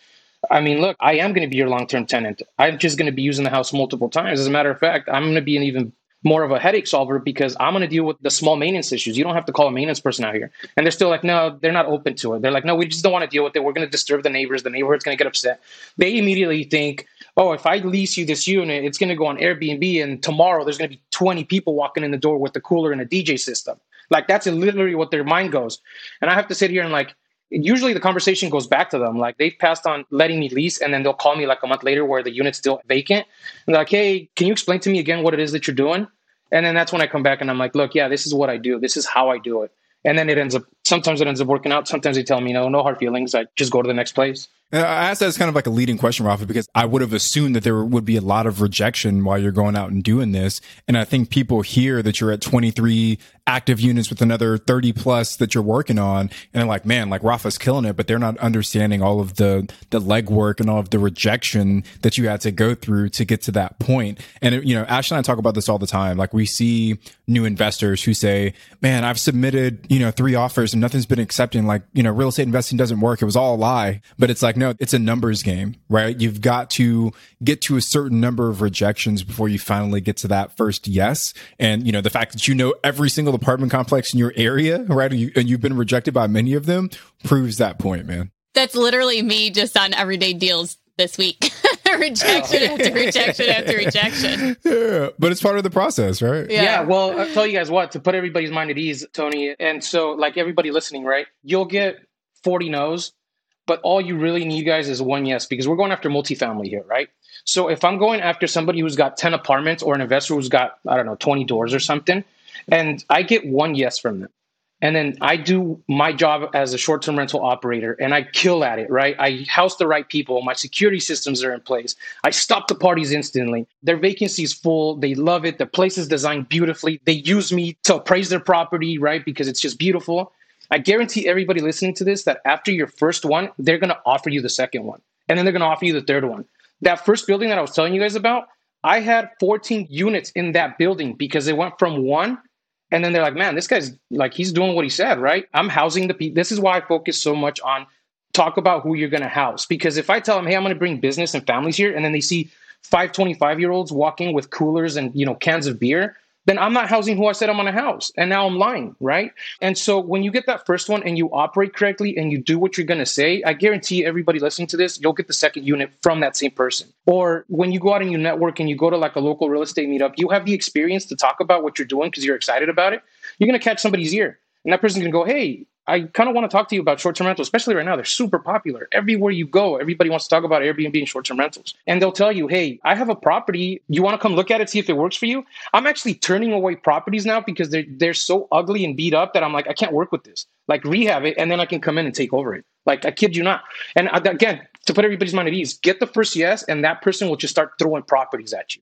I mean, look, I am going to be your long term tenant. I'm just going to be using the house multiple times. As a matter of fact, I'm going to be an even more of a headache solver because I'm going to deal with the small maintenance issues. You don't have to call a maintenance person out here. And they're still like, no, they're not open to it. They're like, no, we just don't want to deal with it. We're going to disturb the neighbors. The neighborhood's going to get upset. They immediately think, oh, if I lease you this unit, it's going to go on Airbnb and tomorrow there's going to be 20 people walking in the door with a cooler and a DJ system. Like that's literally what their mind goes. And I have to sit here and like, usually the conversation goes back to them. Like they've passed on letting me lease, and then they'll call me like a month later where the unit's still vacant. And like, hey, can you explain to me again what it is that you're doing? And then that's when I come back and I'm like, look, yeah, this is what I do. This is how I do it. And then it ends up, sometimes it ends up working out. Sometimes they tell me, no, no hard feelings. I just go to the next place. Uh, I asked that as kind of like a leading question, Rafa, because I would have assumed that there would be a lot of rejection while you're going out and doing this. And I think people hear that you're at 23 active units with another 30 plus that you're working on. And they're like, man, like Rafa's killing it, but they're not understanding all of the, the legwork and all of the rejection that you had to go through to get to that point. And, you know, Ashley and I talk about this all the time. Like we see new investors who say, man, I've submitted, you know, three offers and nothing's been accepting. Like, you know, real estate investing doesn't work. It was all a lie. But it's like, no, it's a numbers game, right? You've got to get to a certain number of rejections before you finally get to that first yes. And, you know, the fact that you know every single apartment complex in your area, right? And, you, and you've been rejected by many of them proves that point, man. That's literally me just on everyday deals this week. rejection oh. after rejection after rejection. Yeah, but it's part of the process, right? Yeah. yeah. Well, I'll tell you guys what, to put everybody's mind at ease, Tony, and so like everybody listening, right? You'll get 40 no's but all you really need, guys, is one yes because we're going after multifamily here, right? So if I'm going after somebody who's got 10 apartments or an investor who's got, I don't know, 20 doors or something, and I get one yes from them, and then I do my job as a short term rental operator and I kill at it, right? I house the right people. My security systems are in place. I stop the parties instantly. Their vacancy is full. They love it. The place is designed beautifully. They use me to appraise their property, right? Because it's just beautiful. I guarantee everybody listening to this that after your first one, they're going to offer you the second one. And then they're going to offer you the third one. That first building that I was telling you guys about, I had 14 units in that building because it went from one and then they're like, man, this guy's like, he's doing what he said, right? I'm housing the people. This is why I focus so much on talk about who you're going to house. Because if I tell them, hey, I'm going to bring business and families here, and then they see five 25 year olds walking with coolers and, you know, cans of beer, then I'm not housing who I said I'm going to house. And now I'm lying, right? And so when you get that first one and you operate correctly and you do what you're going to say, I guarantee everybody listening to this, you'll get the second unit from that same person. Or when you go out and you network and you go to like a local real estate meetup, you have the experience to talk about what you're doing because you're excited about it. You're going to catch somebody's ear. And that person's going to go, hey, I kind of want to talk to you about short term rentals, especially right now. They're super popular. Everywhere you go, everybody wants to talk about Airbnb and short term rentals. And they'll tell you, hey, I have a property. You want to come look at it, see if it works for you? I'm actually turning away properties now because they're, they're so ugly and beat up that I'm like, I can't work with this. Like, rehab it, and then I can come in and take over it. Like, I kid you not. And again, to put everybody's mind at ease, get the first yes, and that person will just start throwing properties at you.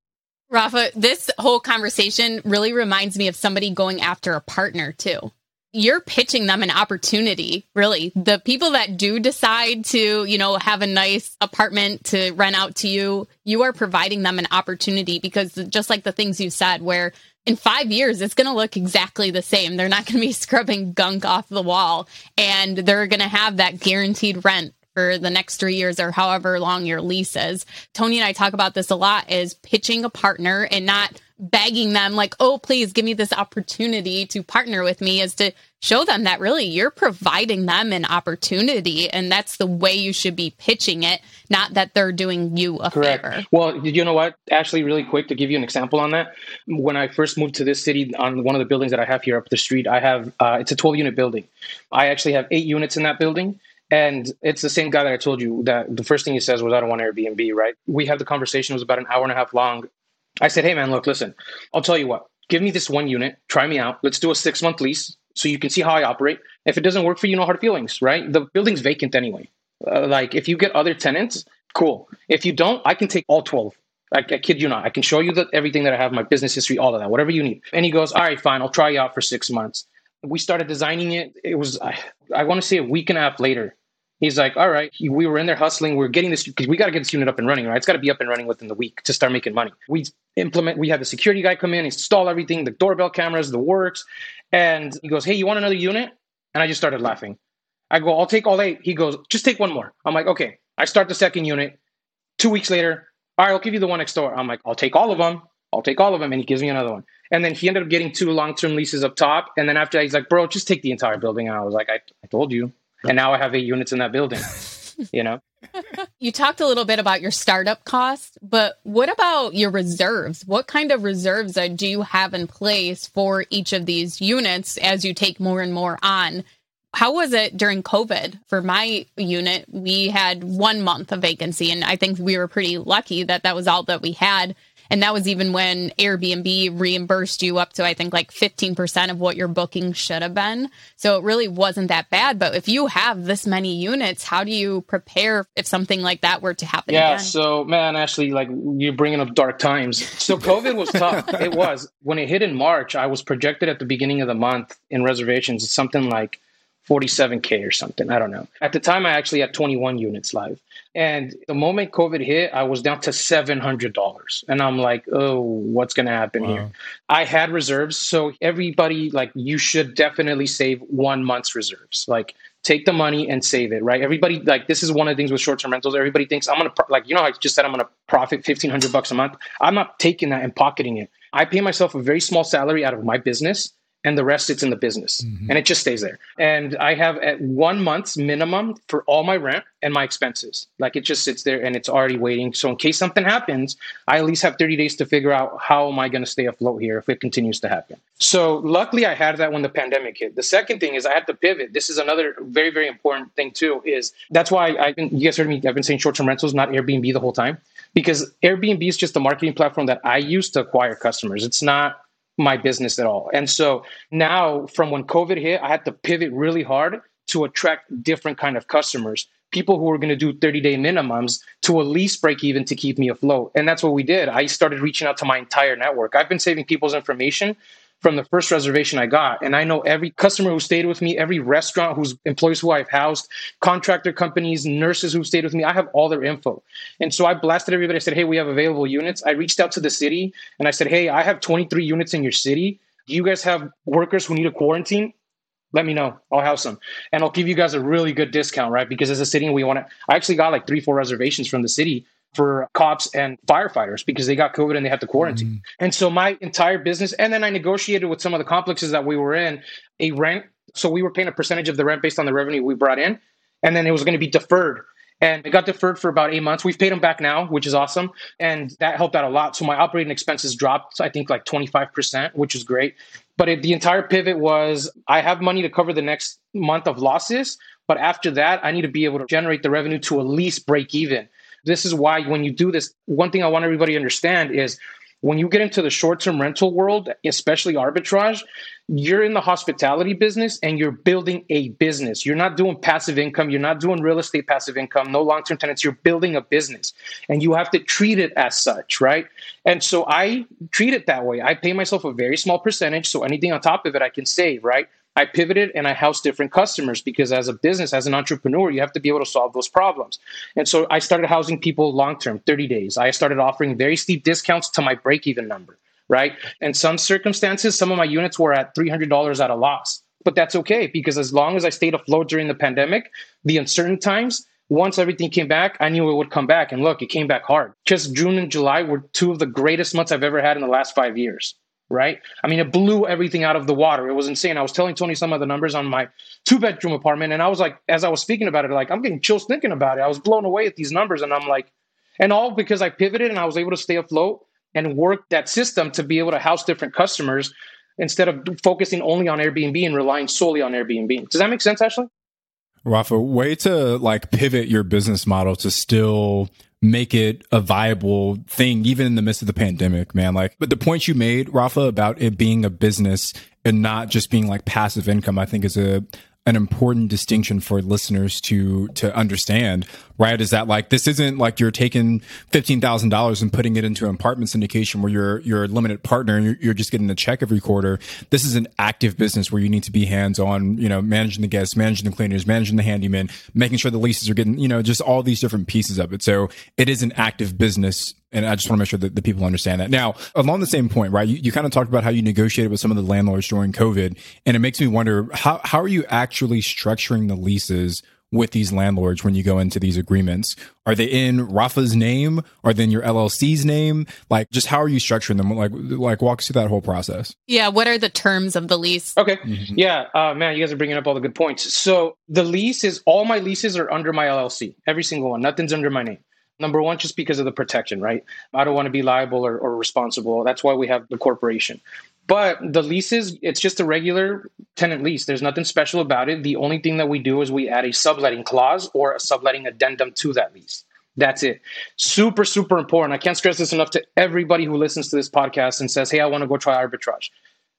Rafa, this whole conversation really reminds me of somebody going after a partner too you're pitching them an opportunity, really. The people that do decide to, you know, have a nice apartment to rent out to you, you are providing them an opportunity because just like the things you said, where in five years, it's going to look exactly the same. They're not going to be scrubbing gunk off the wall and they're going to have that guaranteed rent for the next three years or however long your lease is. Tony and I talk about this a lot is pitching a partner and not begging them like, oh, please give me this opportunity to partner with me is to show them that really you're providing them an opportunity and that's the way you should be pitching it, not that they're doing you a Correct. favor. Well, you know what? Actually, really quick to give you an example on that. When I first moved to this city on one of the buildings that I have here up the street, I have, uh, it's a 12 unit building. I actually have eight units in that building. And it's the same guy that I told you that the first thing he says was, I don't want Airbnb, right? We had the conversation, it was about an hour and a half long. I said, hey, man, look, listen, I'll tell you what, give me this one unit, try me out. Let's do a six month lease so you can see how I operate. If it doesn't work for you, no hard feelings, right? The building's vacant anyway. Uh, like if you get other tenants, cool. If you don't, I can take all 12. I, I kid you not. I can show you that everything that I have, my business history, all of that, whatever you need. And he goes, all right, fine, I'll try you out for six months. We started designing it. It was, I, I want to say a week and a half later. He's like, all right, we were in there hustling. We are getting this because we got to get this unit up and running, right? It's got to be up and running within the week to start making money. We implement, we had the security guy come in, install everything, the doorbell cameras, the works. And he goes, hey, you want another unit? And I just started laughing. I go, I'll take all eight. He goes, just take one more. I'm like, okay. I start the second unit. Two weeks later, all right, I'll give you the one next door. I'm like, I'll take all of them. I'll take all of them. And he gives me another one. And then he ended up getting two long term leases up top. And then after that, he's like, bro, just take the entire building. And I was like, I, I told you and now I have eight units in that building. you know. you talked a little bit about your startup cost, but what about your reserves? What kind of reserves uh, do you have in place for each of these units as you take more and more on? How was it during COVID? For my unit, we had one month of vacancy, and I think we were pretty lucky that that was all that we had. And that was even when Airbnb reimbursed you up to, I think, like 15% of what your booking should have been. So it really wasn't that bad. But if you have this many units, how do you prepare if something like that were to happen? Yeah. Again? So, man, actually, like you're bringing up dark times. So COVID was tough. it was. When it hit in March, I was projected at the beginning of the month in reservations, something like 47K or something. I don't know. At the time, I actually had 21 units live. And the moment COVID hit, I was down to $700. And I'm like, oh, what's going to happen wow. here? I had reserves. So everybody, like, you should definitely save one month's reserves. Like, take the money and save it, right? Everybody, like, this is one of the things with short term rentals. Everybody thinks I'm going to, like, you know, I just said I'm going to profit 1500 bucks a month. I'm not taking that and pocketing it. I pay myself a very small salary out of my business and the rest it's in the business mm-hmm. and it just stays there. And I have at one month's minimum for all my rent and my expenses. Like it just sits there and it's already waiting. So in case something happens, I at least have 30 days to figure out how am I going to stay afloat here if it continues to happen. So luckily I had that when the pandemic hit. The second thing is I had to pivot. This is another very, very important thing too, is that's why i been, you guys heard me, I've been saying short-term rentals, not Airbnb the whole time. Because Airbnb is just a marketing platform that I use to acquire customers. It's not my business at all. And so now from when COVID hit, I had to pivot really hard to attract different kind of customers people who were going to do 30 day minimums to at least break even to keep me afloat. And that's what we did. I started reaching out to my entire network. I've been saving people's information from the first reservation I got. And I know every customer who stayed with me, every restaurant whose employees who I've housed, contractor companies, nurses who stayed with me. I have all their info. And so I blasted everybody. I said, Hey, we have available units. I reached out to the city and I said, Hey, I have 23 units in your city. Do you guys have workers who need a quarantine? Let me know. I'll house them. And I'll give you guys a really good discount, right? Because as a city, we want to, I actually got like three, four reservations from the city for cops and firefighters because they got COVID and they had to quarantine. Mm. And so my entire business, and then I negotiated with some of the complexes that we were in a rent. So we were paying a percentage of the rent based on the revenue we brought in, and then it was going to be deferred. And it got deferred for about eight months. We've paid them back now, which is awesome. And that helped out a lot. So my operating expenses dropped, I think, like 25%, which is great. But it, the entire pivot was I have money to cover the next month of losses. But after that, I need to be able to generate the revenue to at least break even. This is why when you do this, one thing I want everybody to understand is when you get into the short-term rental world, especially arbitrage, you're in the hospitality business and you're building a business. You're not doing passive income, you're not doing real estate passive income, no long-term tenants, you're building a business. And you have to treat it as such, right? And so I treat it that way. I pay myself a very small percentage, so anything on top of it I can save, right? I pivoted and I housed different customers because as a business, as an entrepreneur, you have to be able to solve those problems. And so I started housing people long term, 30 days. I started offering very steep discounts to my break even number, right? In some circumstances, some of my units were at $300 at a loss. But that's okay because as long as I stayed afloat during the pandemic, the uncertain times, once everything came back, I knew it would come back. And look, it came back hard. Just June and July were two of the greatest months I've ever had in the last five years right? I mean, it blew everything out of the water. It was insane. I was telling Tony some of the numbers on my two bedroom apartment, and I was like, as I was speaking about it, like, I'm getting chills thinking about it. I was blown away at these numbers, and I'm like, and all because I pivoted and I was able to stay afloat and work that system to be able to house different customers instead of focusing only on Airbnb and relying solely on Airbnb. Does that make sense, Ashley? Rafa, way to like pivot your business model to still make it a viable thing, even in the midst of the pandemic, man. Like, but the point you made, Rafa, about it being a business and not just being like passive income, I think is a, an important distinction for listeners to to understand, right? Is that like this isn't like you're taking fifteen thousand dollars and putting it into an apartment syndication where you're you're a limited partner and you're, you're, just getting a check every quarter. This is an active business where you need to be hands on, you know, managing the guests, managing the cleaners, managing the handyman, making sure the leases are getting, you know, just all these different pieces of it. So it is an active business and I just want to make sure that the people understand that. Now, along the same point, right? You, you kind of talked about how you negotiated with some of the landlords during COVID. And it makes me wonder how, how are you actually structuring the leases with these landlords when you go into these agreements? Are they in Rafa's name? Are they in your LLC's name? Like, just how are you structuring them? Like, like walk us through that whole process. Yeah. What are the terms of the lease? Okay. Mm-hmm. Yeah. Uh, man, you guys are bringing up all the good points. So the lease is all my leases are under my LLC, every single one. Nothing's under my name. Number one, just because of the protection, right? I don't want to be liable or, or responsible. That's why we have the corporation. But the leases, it's just a regular tenant lease. There's nothing special about it. The only thing that we do is we add a subletting clause or a subletting addendum to that lease. That's it. Super, super important. I can't stress this enough to everybody who listens to this podcast and says, hey, I want to go try arbitrage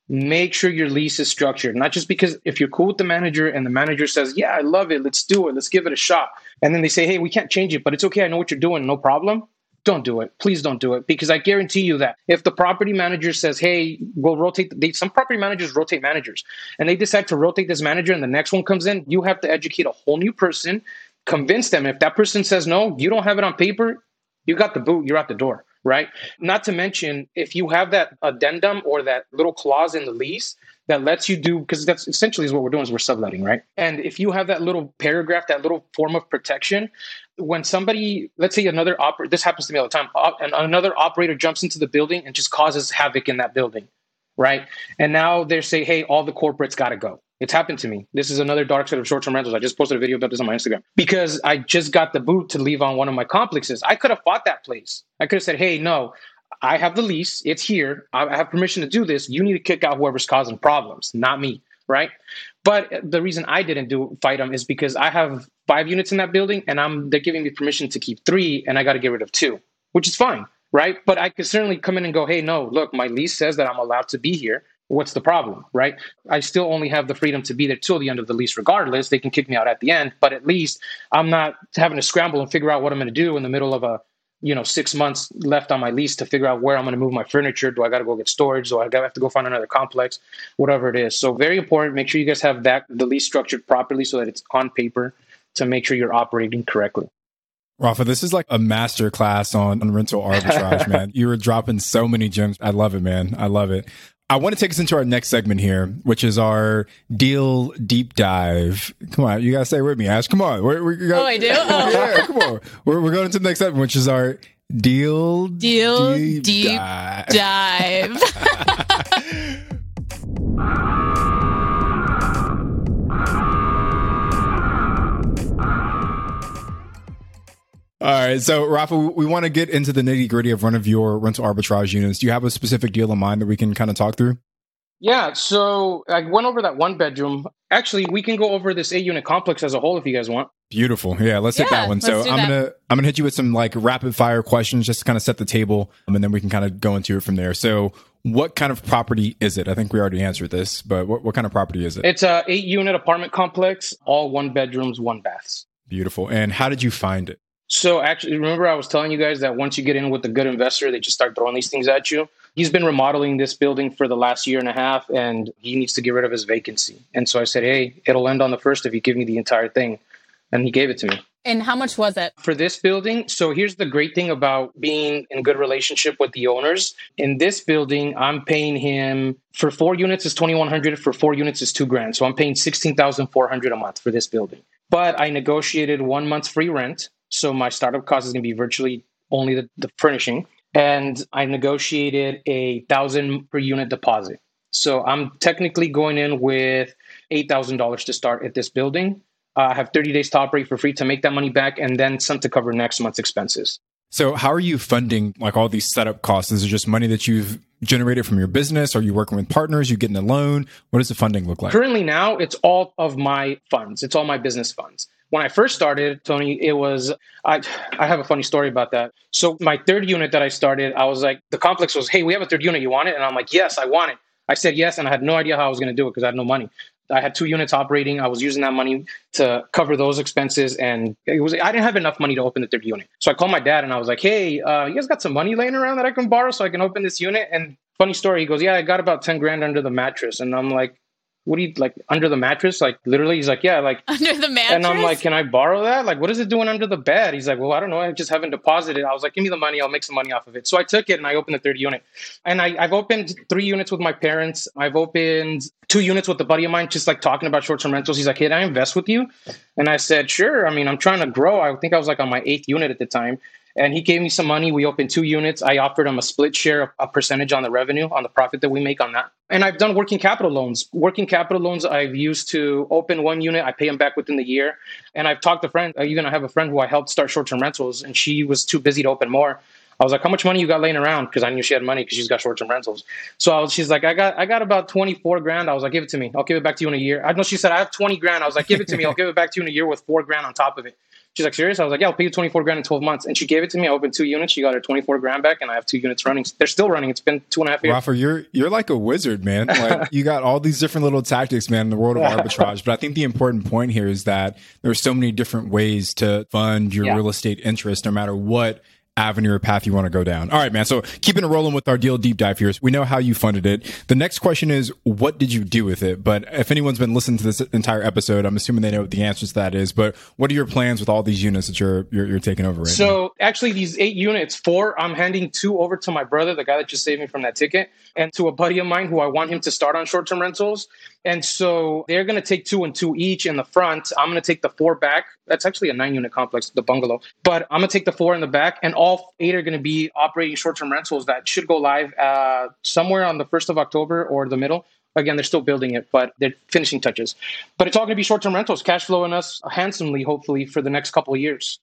make sure your lease is structured. Not just because if you're cool with the manager and the manager says, Yeah, I love it, let's do it, let's give it a shot. And then they say, Hey, we can't change it, but it's okay, I know what you're doing, no problem. Don't do it. Please don't do it because I guarantee you that if the property manager says, "Hey, we'll rotate," they, some property managers rotate managers, and they decide to rotate this manager, and the next one comes in, you have to educate a whole new person, convince them. If that person says no, you don't have it on paper, you got the boot, you're out the door right? Not to mention, if you have that addendum or that little clause in the lease that lets you do, because that's essentially is what we're doing is we're subletting, right? And if you have that little paragraph, that little form of protection, when somebody, let's say another operator, this happens to me all the time, and another operator jumps into the building and just causes havoc in that building. right? And now they're saying, hey, all the corporates got to go. It's happened to me. This is another dark side of short-term rentals. I just posted a video about this on my Instagram because I just got the boot to leave on one of my complexes. I could have fought that place. I could have said, "Hey, no, I have the lease. It's here. I have permission to do this. You need to kick out whoever's causing problems, not me." Right? But the reason I didn't do fight them is because I have five units in that building, and I'm they're giving me permission to keep three, and I got to get rid of two, which is fine right? But I could certainly come in and go, hey, no, look, my lease says that I'm allowed to be here what's the problem, right? I still only have the freedom to be there till the end of the lease, regardless. They can kick me out at the end, but at least I'm not having to scramble and figure out what I'm going to do in the middle of a you know six months left on my lease to figure out where I'm going to move my furniture. Do I got to go get storage? Do I have to go find another complex? Whatever it is. So very important. Make sure you guys have that the lease structured properly so that it's on paper to make sure you're operating correctly. Rafa, this is like a master class on, on rental arbitrage, man. You were dropping so many gems. I love it, man. I love it. I want to take us into our next segment here, which is our deal deep dive. Come on, you gotta stay with me, Ash. Come on, we're, we're, oh, I do. Oh. Yeah, come on. We're, we're going into the next segment, which is our deal deal deep, deep dive. dive. All right. So, Rafa, we want to get into the nitty gritty of one of your rental arbitrage units. Do you have a specific deal in mind that we can kind of talk through? Yeah. So, I went over that one bedroom. Actually, we can go over this eight unit complex as a whole if you guys want. Beautiful. Yeah, let's yeah, hit that one. So I'm gonna I'm gonna hit you with some like rapid fire questions just to kind of set the table, um, and then we can kind of go into it from there. So, what kind of property is it? I think we already answered this, but what, what kind of property is it? It's a eight unit apartment complex, all one bedrooms, one baths. Beautiful. And how did you find it? So actually, remember I was telling you guys that once you get in with a good investor, they just start throwing these things at you. He's been remodeling this building for the last year and a half, and he needs to get rid of his vacancy. And so I said, "Hey, it'll end on the first if you give me the entire thing." And he gave it to me. And how much was it? For this building, so here's the great thing about being in good relationship with the owners. In this building, I'm paying him for four units is 2100, for four units is 2 grand. So I'm paying 16,400 a month for this building. But I negotiated 1 month's free rent so my startup cost is going to be virtually only the, the furnishing. And I negotiated a thousand per unit deposit. So I'm technically going in with $8,000 to start at this building. Uh, I have 30 days to operate for free to make that money back and then some to cover next month's expenses. So how are you funding like all these setup costs? Is it just money that you've generated from your business? Are you working with partners? Are you getting a loan? What does the funding look like? Currently now it's all of my funds. It's all my business funds when I first started, Tony, it was I I have a funny story about that. So my third unit that I started, I was like, the complex was, hey, we have a third unit, you want it? And I'm like, yes, I want it. I said yes, and I had no idea how I was going to do it because I had no money. I had two units operating. I was using that money to cover those expenses, and it was I didn't have enough money to open the third unit. So I called my dad and I was like, "Hey, uh, you guys got some money laying around that I can borrow so I can open this unit?" And funny story, he goes, "Yeah, I got about ten grand under the mattress," and I'm like, what do you like under the mattress? Like literally, he's like, yeah, like under the mattress. And I'm like, can I borrow that? Like, what is it doing under the bed? He's like, well, I don't know. I just haven't deposited. I was like, give me the money. I'll make some money off of it. So I took it and I opened the third unit. And I, I've opened three units with my parents. I've opened two units with a buddy of mine, just like talking about short term rentals. He's like, hey, can I invest with you? And I said, sure. I mean, I'm trying to grow. I think I was like on my eighth unit at the time and he gave me some money. We opened two units. I offered him a split share, a percentage on the revenue, on the profit that we make on that. And I've done working capital loans. Working capital loans I've used to open one unit. I pay them back within the year. And I've talked to friends. Even I have a friend who I helped start short term rentals, and she was too busy to open more. I was like, "How much money you got laying around?" Because I knew she had money because she's got short term rentals. So was, she's like, "I got, I got about twenty four grand." I was like, "Give it to me. I'll give it back to you in a year." I know she said, "I have twenty grand." I was like, "Give it to me. I'll give it back to you in a year with four grand on top of it." She's like, serious? I was like, yeah, I'll pay you 24 grand in 12 months. And she gave it to me. I opened two units. She got her 24 grand back and I have two units running. They're still running. It's been two and a half years. Rafa, you're, you're like a wizard, man. Like you got all these different little tactics, man, in the world of arbitrage. But I think the important point here is that there's so many different ways to fund your yeah. real estate interest, no matter what avenue or path you want to go down. All right, man. So keeping it rolling with our deal deep dive here. We know how you funded it. The next question is, what did you do with it? But if anyone's been listening to this entire episode, I'm assuming they know what the answer to that is. But what are your plans with all these units that you're you're, you're taking over right so, now? So actually, these eight units, four, I'm handing two over to my brother, the guy that just saved me from that ticket, and to a buddy of mine who I want him to start on short term rentals. And so they're going to take two and two each in the front. I'm going to take the four back. That's actually a nine unit complex, the bungalow. But I'm going to take the four in the back, and all eight are going to be operating short term rentals that should go live uh, somewhere on the 1st of October or the middle. Again, they're still building it, but they're finishing touches. But it's all going to be short term rentals, cash flowing us handsomely, hopefully, for the next couple of years.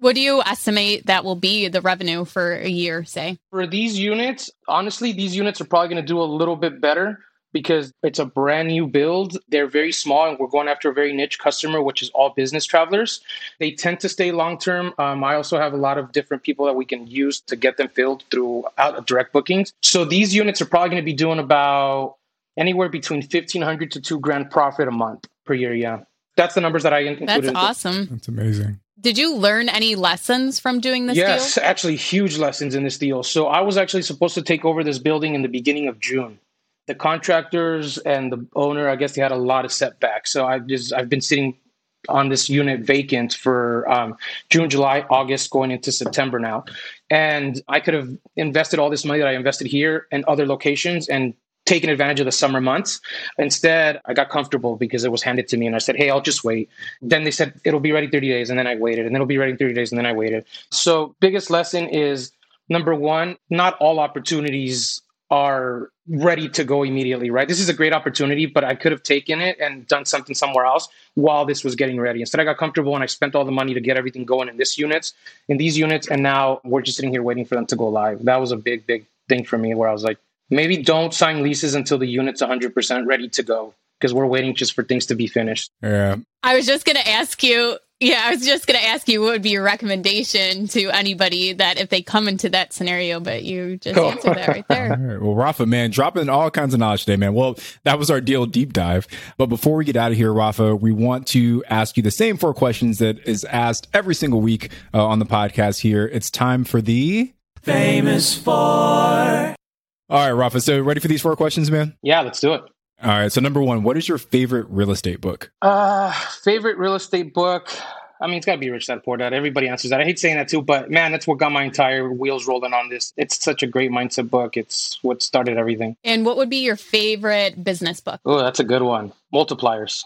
What do you estimate that will be the revenue for a year, say? For these units, honestly, these units are probably going to do a little bit better because it's a brand new build. They're very small, and we're going after a very niche customer, which is all business travelers. They tend to stay long term. Um, I also have a lot of different people that we can use to get them filled through out direct bookings. So these units are probably going to be doing about anywhere between fifteen hundred to two grand profit a month per year. Yeah, that's the numbers that I included. That's awesome. That's amazing. Did you learn any lessons from doing this yes, deal? actually, huge lessons in this deal. So I was actually supposed to take over this building in the beginning of June. The contractors and the owner, I guess, they had a lot of setbacks. So I just I've been sitting on this unit vacant for um, June, July, August, going into September now. And I could have invested all this money that I invested here and other locations and taken advantage of the summer months. Instead, I got comfortable because it was handed to me and I said, Hey, I'll just wait. Then they said, It'll be ready 30 days. And then I waited. And then it'll be ready in 30 days. And then I waited. So, biggest lesson is number one, not all opportunities are ready to go immediately, right? This is a great opportunity, but I could have taken it and done something somewhere else while this was getting ready. Instead, I got comfortable and I spent all the money to get everything going in this units, in these units, and now we're just sitting here waiting for them to go live. That was a big, big thing for me where I was like, maybe don't sign leases until the unit's 100% ready to go because we're waiting just for things to be finished. Yeah. I was just going to ask you. Yeah, I was just going to ask you what would be your recommendation to anybody that if they come into that scenario, but you just Oh. answered that right there. right. Well, Rafa, man, dropping all kinds of knowledge today, man. Well, that was our deal deep dive. But before we get out of here, Rafa, we want to ask you the same four questions that is asked every single week uh, on the podcast here. It's time for the Famous four. All right, Rafa. So ready for these four questions, man? Yeah, let's do it. All right. So number one, what is your favorite real estate book? Uh, favorite real estate book? I mean, it's got to be Rich Dad Poor Dad. Everybody answers that. I hate saying that too, but man, that's what got my entire wheels rolling on this. It's such a great mindset book. It's what started everything. And what would be your favorite business book? Oh, that's a good one. Multipliers.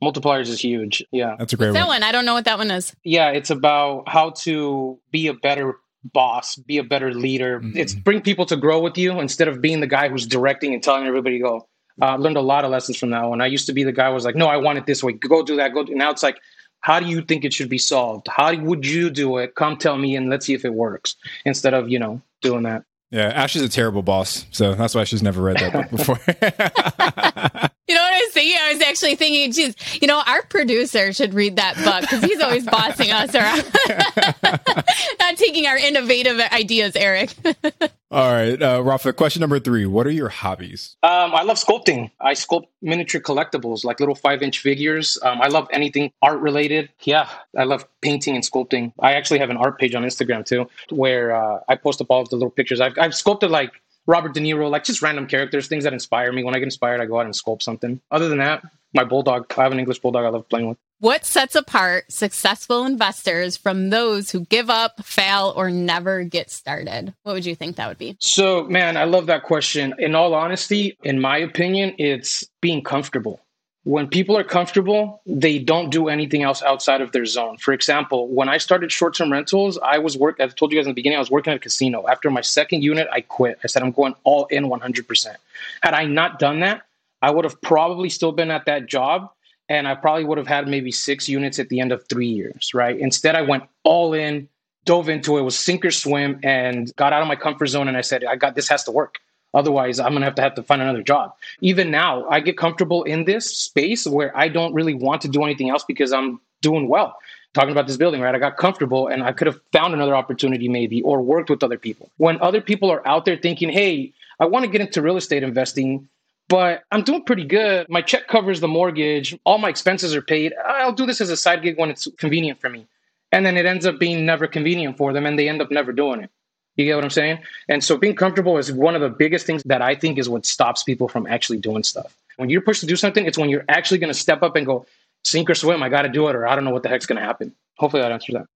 Multipliers is huge. Yeah. That's a great That one. one, I don't know what that one is. Yeah, it's about how to be a better boss, be a better leader. Mhm. It's bring people to grow with you instead of being the guy who's directing and telling everybody to go. Uh, I learned a lot of lessons from that one. I used to be the guy who was like, no, I want it this way. Go do that. Go. Do. Now it's like, how do you think it should be solved? How would you do it? Come tell me and let's see if it works. Instead of you know doing that. Yeah, Ash is a terrible boss, so that's why she's never read that book before. You know what I was thinking? I was actually thinking, geez, you know, our producer should read that book because he's always bossing us around, not taking our innovative ideas, Eric. All right, uh, Rafa. Question number three: What are your hobbies? Um, I love sculpting. I sculpt miniature collectibles, like little five inch figures. Um, I love anything art related. Yeah, I love painting and sculpting. I actually have an art page on Instagram too, where uh, I post up all of the little pictures. I've, I've sculpted like Robert De Niro, like just random characters, things that inspire me. When I get inspired, I go out and sculpt something. Other than that, my bulldog. I have an English bulldog. I love playing with. What sets apart successful investors from those who give up, fail, or never get started? What would you think that would be? So, man, I love that question. In all honesty, in my opinion, it's being comfortable. When people are comfortable, they don't do anything else outside of their zone. For example, when I started short term rentals, I was work. I told you guys in the beginning, I was working at a casino. After my second unit, I quit. I said, I'm going all in 100%. Had I not done that, I would have probably still been at that job and I probably would have had maybe six units at the end of three years, right? Instead, I went all in, dove into it, was sink or swim, and got out of my comfort zone. And I said, I got this has to work. Otherwise, I'm gonna have to have to find another job. Even now, I get comfortable in this space where I don't really want to do anything else because I'm doing well. Talking about this building, right? I got comfortable and I could have found another opportunity maybe or worked with other people. When other people are out there thinking, hey, I want to get into real estate investing, but I'm doing pretty good. My check covers the mortgage. All my expenses are paid. I'll do this as a side gig when it's convenient for me. And then it ends up being never convenient for them and they end up never doing it. You get what I'm saying? And so being comfortable is one of the biggest things that I think is what stops people from actually doing stuff. When you're pushed to do something, it's when you're actually going to step up and go, sink or swim, I got to do it, or I don't know what the heck's going to happen. Hopefully that answers that.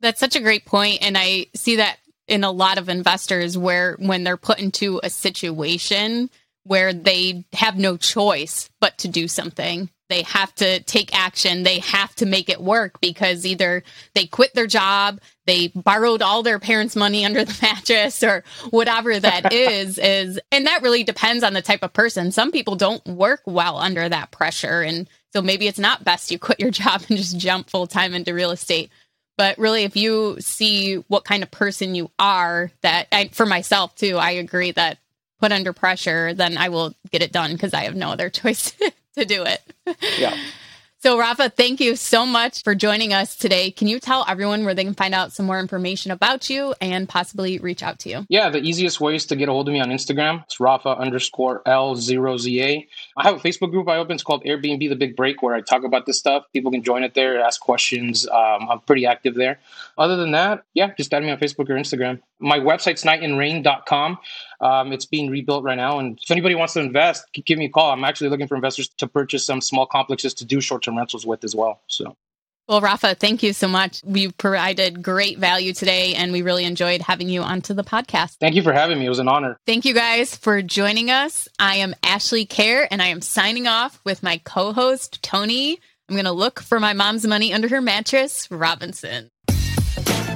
That's such a great point, and I see that in a lot of investors where when they're put into a situation where they have no choice but to do something. They have to take action. They have to make it work because either they quit their job, they borrowed all their parents' money under the mattress or whatever that is is and that really depends on the type of person. Some people don't work well under that pressure and so maybe it's not best you quit your job and just jump full time into real estate. But really, if you see what kind of person you are, that I, for myself too, I agree that put under pressure, then I will get it done because I have no other choice to do it. Yeah. So, Rafa, thank you so much for joining us today. Can you tell everyone where they can find out some more information about you and possibly reach out to you? Yeah, the easiest way is to get a hold of me on Instagram. It's Rafa underscore L0ZA. I have a Facebook group I open. It's called Airbnb The Big Break, where I talk about this stuff. People can join it there, ask questions. Um, I'm pretty active there. Other than that, yeah, just add me on Facebook or Instagram. My website's nightandrain.com. Um, it's being rebuilt right now. And if anybody wants to invest, give me a call. I'm actually looking for investors to purchase some small complexes to do short term rentals with as well. So. Well, Rafa, thank you so much. You provided great value today, and we really enjoyed having you onto the podcast. Thank you for having me. It was an honor. Thank you guys for joining us. I am Ashley Kehr, and I am signing off with my co host, Tony. I'm going to look for my mom's money under her mattress, Robinson.